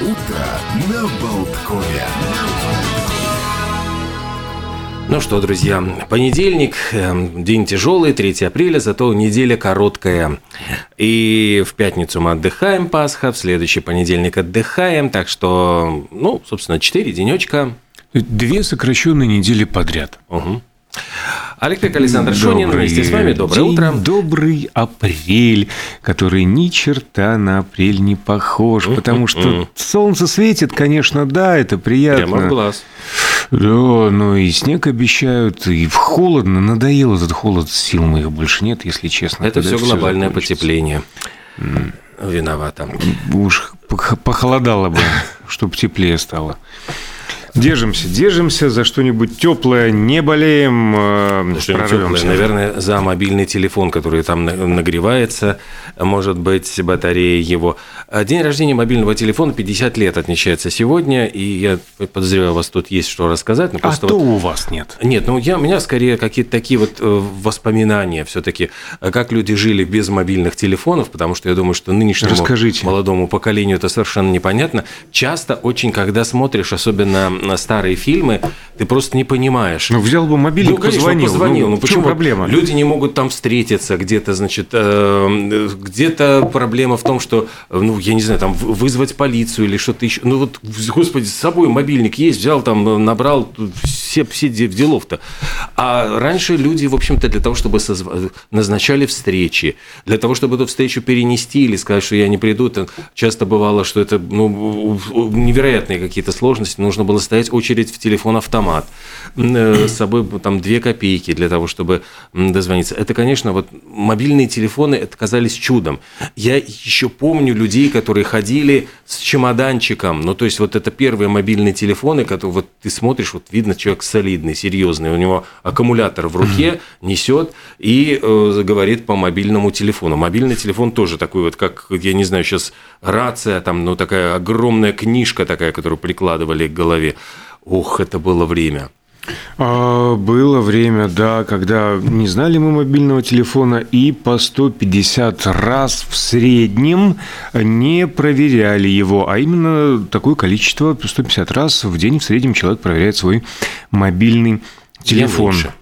Утро на Болткове. Ну что, друзья, понедельник, эм, день тяжелый, 3 апреля, зато неделя короткая. И в пятницу мы отдыхаем Пасха, в следующий понедельник отдыхаем, так что, ну, собственно, 4 денечка. Две сокращенные недели подряд. Угу. Алексей Александр Шонин вместе с вами. Доброе день, утро. Добрый апрель, который ни черта на апрель не похож, потому что солнце светит, конечно, да, это приятно. Прямо в глаз. Да, но и снег обещают, и в холодно. Надоел этот холод, сил моих больше нет, если честно. Это все глобальное закончится? потепление. Виновата. Уж пох- похолодало бы, чтобы теплее стало. Держимся, держимся за что-нибудь теплое, не болеем, э, Что-нибудь прорвемся. теплое. Наверное, за мобильный телефон, который там на- нагревается, может быть, батарея его. А День рождения мобильного телефона 50 лет отмечается сегодня, и я подозреваю, у вас тут есть что рассказать. но А то вот- у вас нет. Нет, ну я, у меня скорее какие-то такие вот э, воспоминания все-таки, как люди жили без мобильных телефонов, потому что я думаю, что нынешнему Расскажите. молодому поколению это совершенно непонятно. Часто очень, когда смотришь, особенно на старые фильмы, ты просто не понимаешь. Ну, взял бы мобильник, Ну, конечно, позвонил. позвонил. Ну, чем почему проблема? Люди не могут там встретиться где-то, значит, э, где-то проблема в том, что, ну, я не знаю, там вызвать полицию или что-то еще. Ну, вот, господи, с собой мобильник есть, взял там, э, набрал все, все де- делов-то. А раньше люди, в общем-то, для того, чтобы созва- назначали встречи, для того, чтобы эту встречу перенести или сказать, что я не приду, это часто бывало, что это ну, невероятные какие-то сложности. Нужно было стоять очередь в телефон-автомат. Э, С собой там две копейки для того, чтобы дозвониться. Это, конечно, вот мобильные телефоны это казались чудом. Я еще помню людей, которые ходили с чемоданчиком. Ну, то есть, вот это первые мобильные телефоны, которые вот ты смотришь, вот видно, человек солидный, серьезный. У него аккумулятор в руке несет и э, говорит по мобильному телефону. Мобильный телефон тоже такой вот, как, я не знаю, сейчас рация, там, ну, такая огромная книжка такая, которую прикладывали к голове. Ох, это было время. А, Было время, да, когда не знали мы мобильного телефона и по 150 раз в среднем не проверяли его, а именно такое количество, 150 раз в день в среднем человек проверяет свой мобильный телефон. меньше.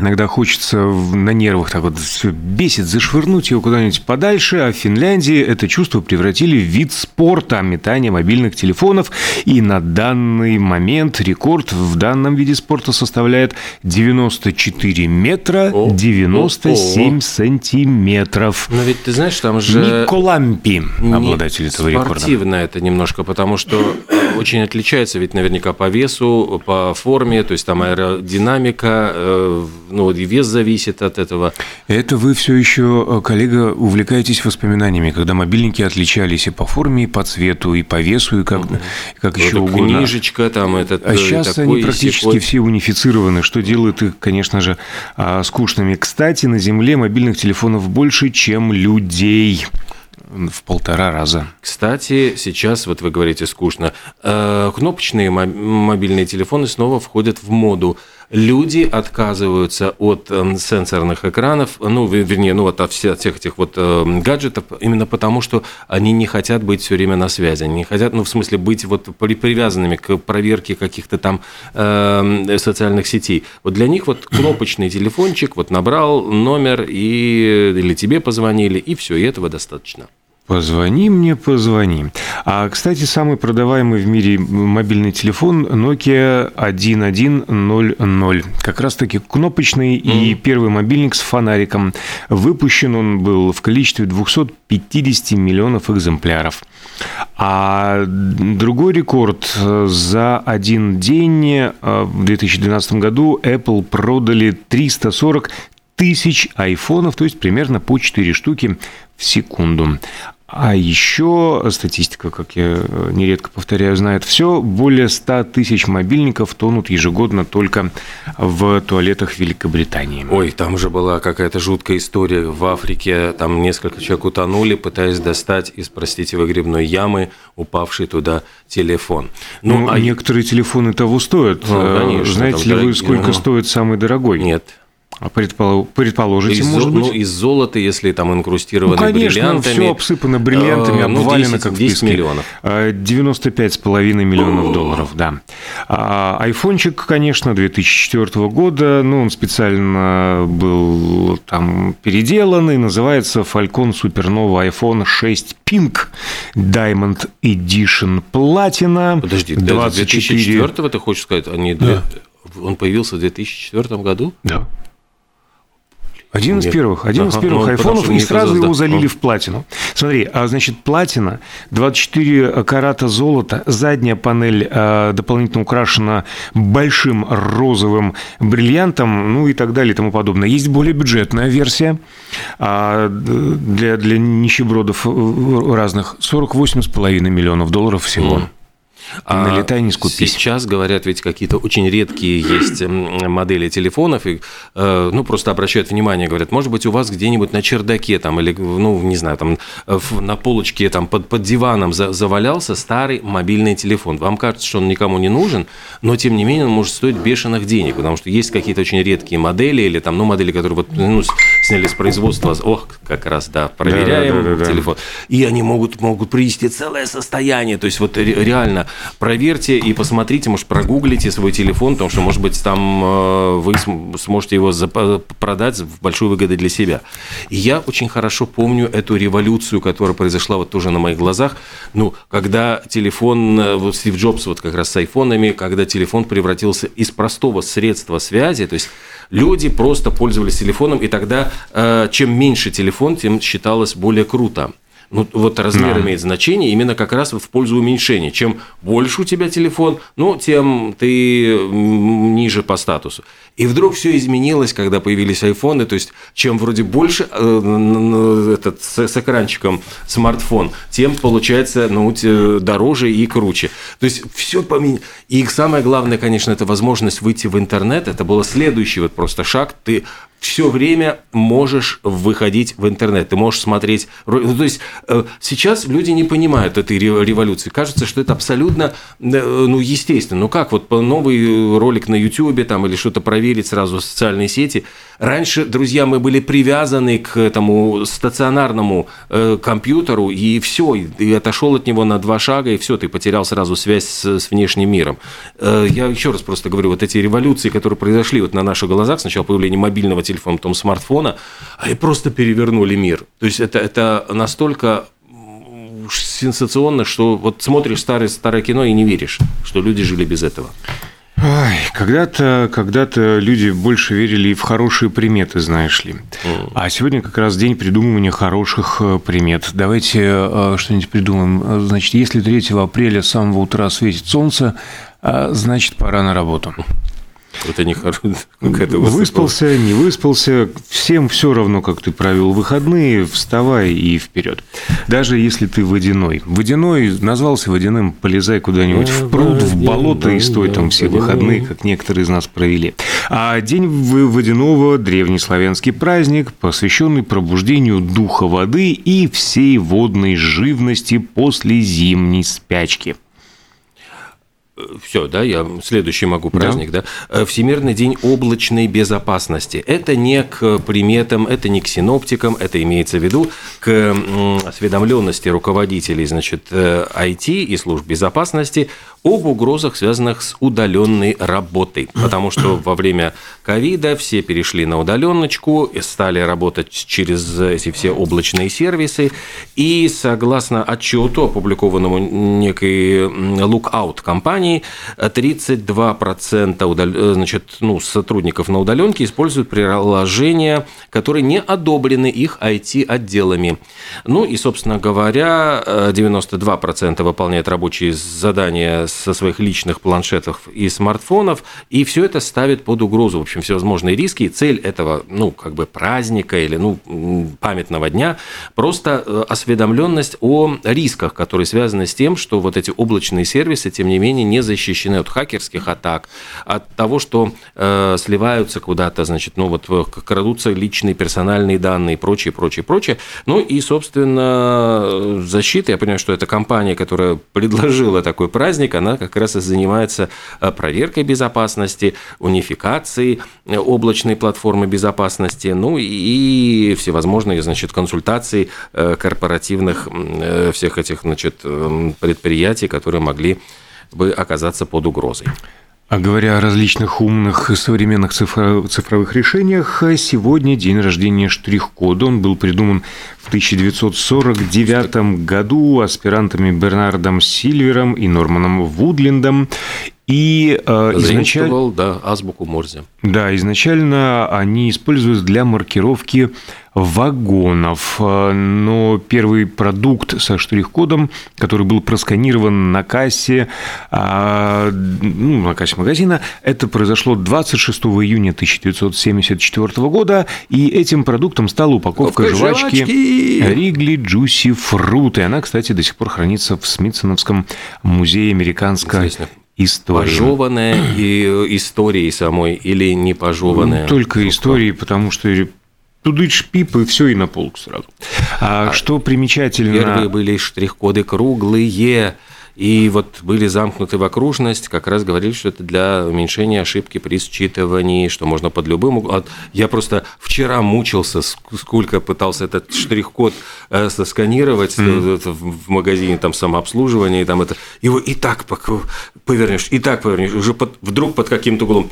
Иногда хочется на нервах так вот все бесит, зашвырнуть его куда-нибудь подальше, а в Финляндии это чувство превратили в вид спорта метания мобильных телефонов. И на данный момент рекорд в данном виде спорта составляет 94 метра О, 97 о, о. сантиметров. Но ведь ты знаешь, там же... Нико Лампи, не обладатель этого рекорда. Спортивно это немножко, потому что очень отличается ведь наверняка по весу, по форме, то есть там аэродинамика, э, ну и вес зависит от этого. Это вы все еще, коллега, увлекаетесь воспоминаниями, когда мобильники отличались и по форме, и по цвету, и по весу, и как, как еще Вот угодно. Книжечка там этот. А э, сейчас такой они практически сякой. все унифицированы, что делает их, конечно же, а, скучными. Кстати, на Земле мобильных телефонов больше, чем людей. В полтора раза. Кстати, сейчас, вот вы говорите, скучно, э, кнопочные мо- мобильные телефоны снова входят в моду. Люди отказываются от э, сенсорных экранов, ну, вер- вернее, ну, вот от всех, этих вот э, гаджетов, именно потому, что они не хотят быть все время на связи. Они не хотят, ну, в смысле, быть вот при- привязанными к проверке каких-то там э, социальных сетей. Вот для них вот кнопочный телефончик, вот набрал номер, и, или тебе позвонили, и все, и этого достаточно. Позвони мне, позвони. А, кстати, самый продаваемый в мире мобильный телефон Nokia 1100. Как раз-таки кнопочный и первый мобильник с фонариком. Выпущен он был в количестве 250 миллионов экземпляров. А другой рекорд за один день э, в 2012 году Apple продали 340 тысяч айфонов, то есть примерно по 4 штуки в секунду. А еще статистика, как я нередко повторяю, знает все. Более 100 тысяч мобильников тонут ежегодно только в туалетах Великобритании. Ой, там же была какая-то жуткая история в Африке. Там несколько человек утонули, пытаясь достать из, простите, выгребной ямы упавший туда телефон. Ну, Ну, а некоторые телефоны того стоят. Ну, Э, конечно, Знаете ли вы, сколько ну. стоит самый дорогой? Нет. А предпол... предположите, из, может ну, быть? из золота, если там инкрустированы ну, конечно, бриллиантами. все обсыпано бриллиантами, э, ну, обвалено 10, как в 10 песке. миллионов. 95,5 миллионов долларов, да. А, айфончик, конечно, 2004 года, ну, он специально был там переделанный, называется Falcon Supernova iPhone 6 Pink Diamond Edition Platina. Подожди, 24... 2004 ты хочешь сказать, а не Да. он появился в 2004 году? Да. Один из Нет. первых, один из Ага, первых ну, айфонов, и сразу казалось, его залили Ну. в платину. Смотри, а значит, платина, 24 карата золота, задняя панель э, дополнительно украшена большим розовым бриллиантом, ну и так далее и тому подобное. Есть более бюджетная версия а, для, для нищебродов э, разных, 48,5 миллионов долларов всего. А налетай, не скупись. Сейчас говорят, ведь какие-то очень редкие есть модели телефонов, и, э, ну, просто обращают внимание, говорят, может быть, у вас где-нибудь на чердаке там, или, ну, не знаю, там, э, на полочке там под, под диваном за- завалялся старый мобильный телефон. Вам кажется, что он никому не нужен, но, тем не менее, он может стоить бешеных денег, потому что есть какие-то очень редкие модели, или там, ну, модели, которые вот, ну, сняли с производства, ох, как раз, да, проверяем Да-да-да-да-да. телефон, и они могут, могут привести целое состояние. То есть, вот ре- реально проверьте и посмотрите, может, прогуглите свой телефон, потому что, может быть, там э, вы см- сможете его продать в большой выгоды для себя. И я очень хорошо помню эту революцию, которая произошла вот тоже на моих глазах. Ну, когда телефон, э, вот Стив Джобс вот как раз с айфонами, когда телефон превратился из простого средства связи, то есть люди просто пользовались телефоном, и тогда чем меньше телефон, тем считалось более круто. Ну, вот размер Да. имеет значение именно как раз в пользу уменьшения. Чем больше у тебя телефон, ну, тем ты ниже по статусу. И вдруг все изменилось, когда появились айфоны. То есть, чем вроде больше э, этот, с, с экранчиком смартфон, тем получается ну, дороже и круче. То есть, все поменялось. И самое главное, конечно, это возможность выйти в интернет. Это был следующий вот просто шаг. Ты все время можешь выходить в интернет, ты можешь смотреть. Ну, то есть э, сейчас люди не понимают этой ре- революции. Кажется, что это абсолютно э, ну, естественно. Ну как, вот по- новый ролик на YouTube там, или что-то проверить сразу в социальные сети. Раньше, друзья, мы были привязаны к этому стационарному э, компьютеру, и все, и отошел от него на два шага, и все, ты потерял сразу связь с, с внешним миром. Э, я еще раз просто говорю, вот эти революции, которые произошли вот на наших глазах, сначала появление мобильного телефона, потом смартфона, они просто перевернули мир. То есть это, это настолько сенсационно, что вот смотришь старое, старое кино и не веришь, что люди жили без этого. Когда-то, когда-то люди больше верили и в хорошие приметы, знаешь ли. А сегодня как раз день придумывания хороших э, примет. Давайте э, что-нибудь придумаем. Э, Значит, если 3 апреля с самого утра светит солнце, значит, пора на работу. Это не хорошо. какая-то Выспался, не выспался, всем все равно, как ты провел выходные, вставай и вперед. Даже если ты водяной. Водяной, назвался водяным, полезай куда-нибудь в пруд, в болото и стой там все выходные, как некоторые из нас провели. А день водяного – древнеславянский праздник, посвященный пробуждению духа воды и всей водной живности после зимней спячки. Все, да, я следующий могу праздник, да. Э, Всемирный день облачной безопасности. Это не к приметам, это не к синоптикам, это имеется в виду к осведомленности руководителей, значит, э, IT и служб безопасности об угрозах, связанных с удаленной работой. Потому что во время ковида все перешли на удаленочку, и стали работать через эти все облачные сервисы. И согласно отчету, опубликованному некой Lookout компании, 32% удал- э, значит, ну, сотрудников на удаленке используют приложения, которые не одобрены их IT-отделами. Ну и, собственно говоря, э, 92% выполняют рабочие задания со своих личных планшетов и смартфонов, и все это ставит под угрозу, в общем, всевозможные риски. И цель этого, ну, как бы праздника или, ну, памятного дня просто э, осведомленность о рисках, которые связаны с тем, что вот эти облачные сервисы, тем не менее, не защищены от хакерских атак, от того, что э, сливаются куда-то, значит, ну, вот э, крадутся личные персональные данные и прочее, прочее, прочее. Ну и, собственно, защита, я понимаю, что это компания, которая предложила такой праздник, она как раз и занимается э, проверкой безопасности, унификацией э, облачной платформы безопасности, ну и всевозможные, значит, консультации корпоративных всех этих, значит, предприятий, которые могли бы оказаться под угрозой. А говоря о различных умных современных цифровых решениях, сегодня день рождения штрих-кода. Он был придуман в 1949 году аспирантами Бернардом Сильвером и Норманом Вудлендом. И э, изначально... да, азбуку Морзе. Да, изначально они используются для маркировки вагонов. Э, но первый продукт со штрих-кодом, который был просканирован на кассе, а, ну, на кассе магазина, это произошло 26 июня 1974 года, и этим продуктом стала упаковка Упаковка жвачки, жвачки Ригли Джуси Фрут. И она, кстати, до сих пор хранится в Смитсоновском музее американской истории. Пожеванная и историей самой или не пожеванная? Ну, только истории, потому что тудыч пип и все и на полку сразу. А, а что примечательно? Первые были штрих-коды круглые, и вот были замкнуты в окружность, как раз говорили, что это для уменьшения ошибки при считывании, что можно под любым углом. Я просто вчера мучился, сколько пытался этот штрих-код э, сосканировать mm. в магазине там самообслуживания, и там это его и так повернешь, и так повернешь, уже под, вдруг под каким-то углом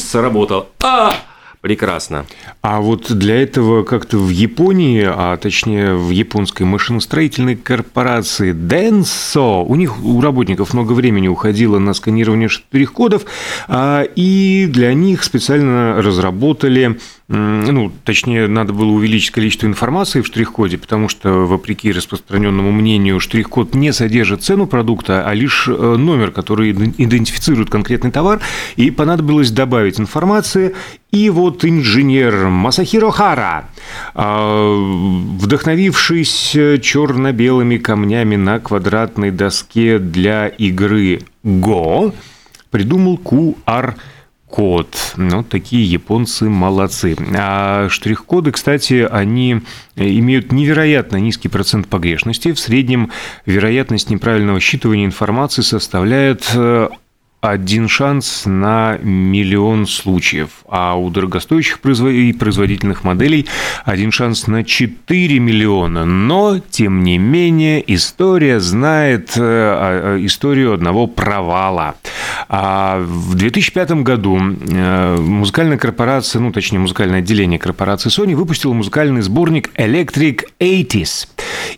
сработал. А! Прекрасно. А вот для этого как-то в Японии, а точнее в японской машиностроительной корпорации Denso, у них, у работников много времени уходило на сканирование штрих-кодов, а, и для них специально разработали ну, точнее, надо было увеличить количество информации в штрих-коде, потому что, вопреки распространенному мнению, штрих-код не содержит цену продукта, а лишь э, номер, который идентифицирует конкретный товар, и понадобилось добавить информации. И вот инженер Масахиро Хара, а, вдохновившись черно-белыми камнями на квадратной доске для игры Go, придумал QR код. Ну, такие японцы молодцы. А штрих-коды, кстати, они имеют невероятно низкий процент погрешности. В среднем вероятность неправильного считывания информации составляет э, один шанс на миллион случаев, а у дорогостоящих и производительных моделей один шанс на 4 миллиона. Но, тем не менее, история знает э, а, э, историю одного провала. А в 2005 году э, музыкальная корпорация, ну, точнее, музыкальное отделение корпорации Sony выпустило музыкальный сборник Electric 80s.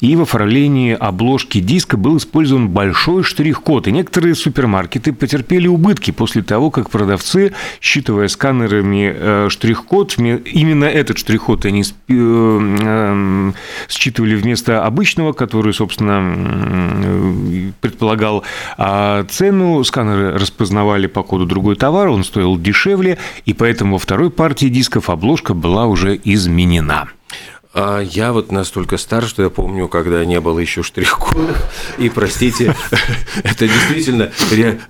И в оформлении обложки диска был использован большой штрих-код. И некоторые супермаркеты потерпели убытки после того, как продавцы, считывая сканерами э, штрих-код, именно этот штрих-код они э, считывали вместо обычного, который, собственно, предполагал а цену. Сканеры распознавали по коду другой товар, он стоил дешевле, и поэтому во второй партии дисков обложка была уже изменена. А я вот настолько стар, что я помню, когда не было еще штрих-кодов. И, простите, это действительно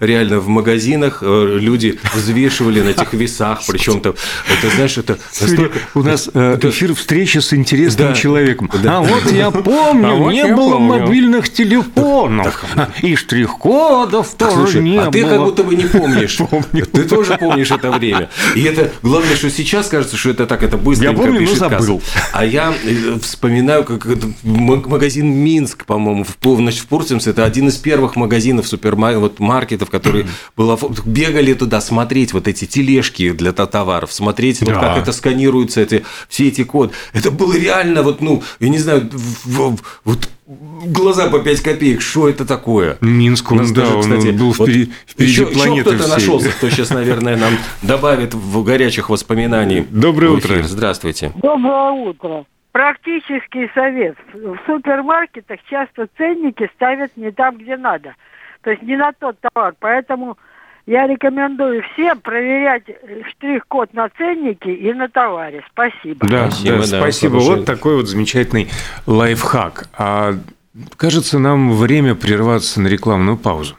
реально в магазинах э, люди взвешивали на этих весах, причем там, это знаешь, это настолько... У нас э, эфир встречи с интересным человеком. А вот я помню, а не было мобильных телефонов, и штрих-кодов тоже не было. А ты как будто бы не помнишь. Ты тоже помнишь это время. И это, главное, что сейчас кажется, что это так, это пишет Я помню, но забыл. А я Э, вспоминаю, как магазин Минск, по-моему, в, значит, в Пурсимсе, это один из первых магазинов супермаркетов, которые было, бегали туда смотреть вот эти тележки для товаров, смотреть, да. вот как это сканируются, эти, все эти коды. Это было реально, вот, ну, я не знаю, вот глаза по 5 копеек, что это такое? Минск, он, да, даже, кстати, он был впереди, вот, впереди еще, планеты кто-то нашелся, кто сейчас, наверное, нам добавит в горячих воспоминаний. Доброе утро. Здравствуйте. Доброе утро. Практический совет. В супермаркетах часто ценники ставят не там, где надо. То есть не на тот товар. Поэтому я рекомендую всем проверять штрих-код на ценнике и на товаре. Спасибо. Да, спасибо. Да, спасибо. Вот такой вот замечательный лайфхак. А кажется, нам время прерваться на рекламную паузу.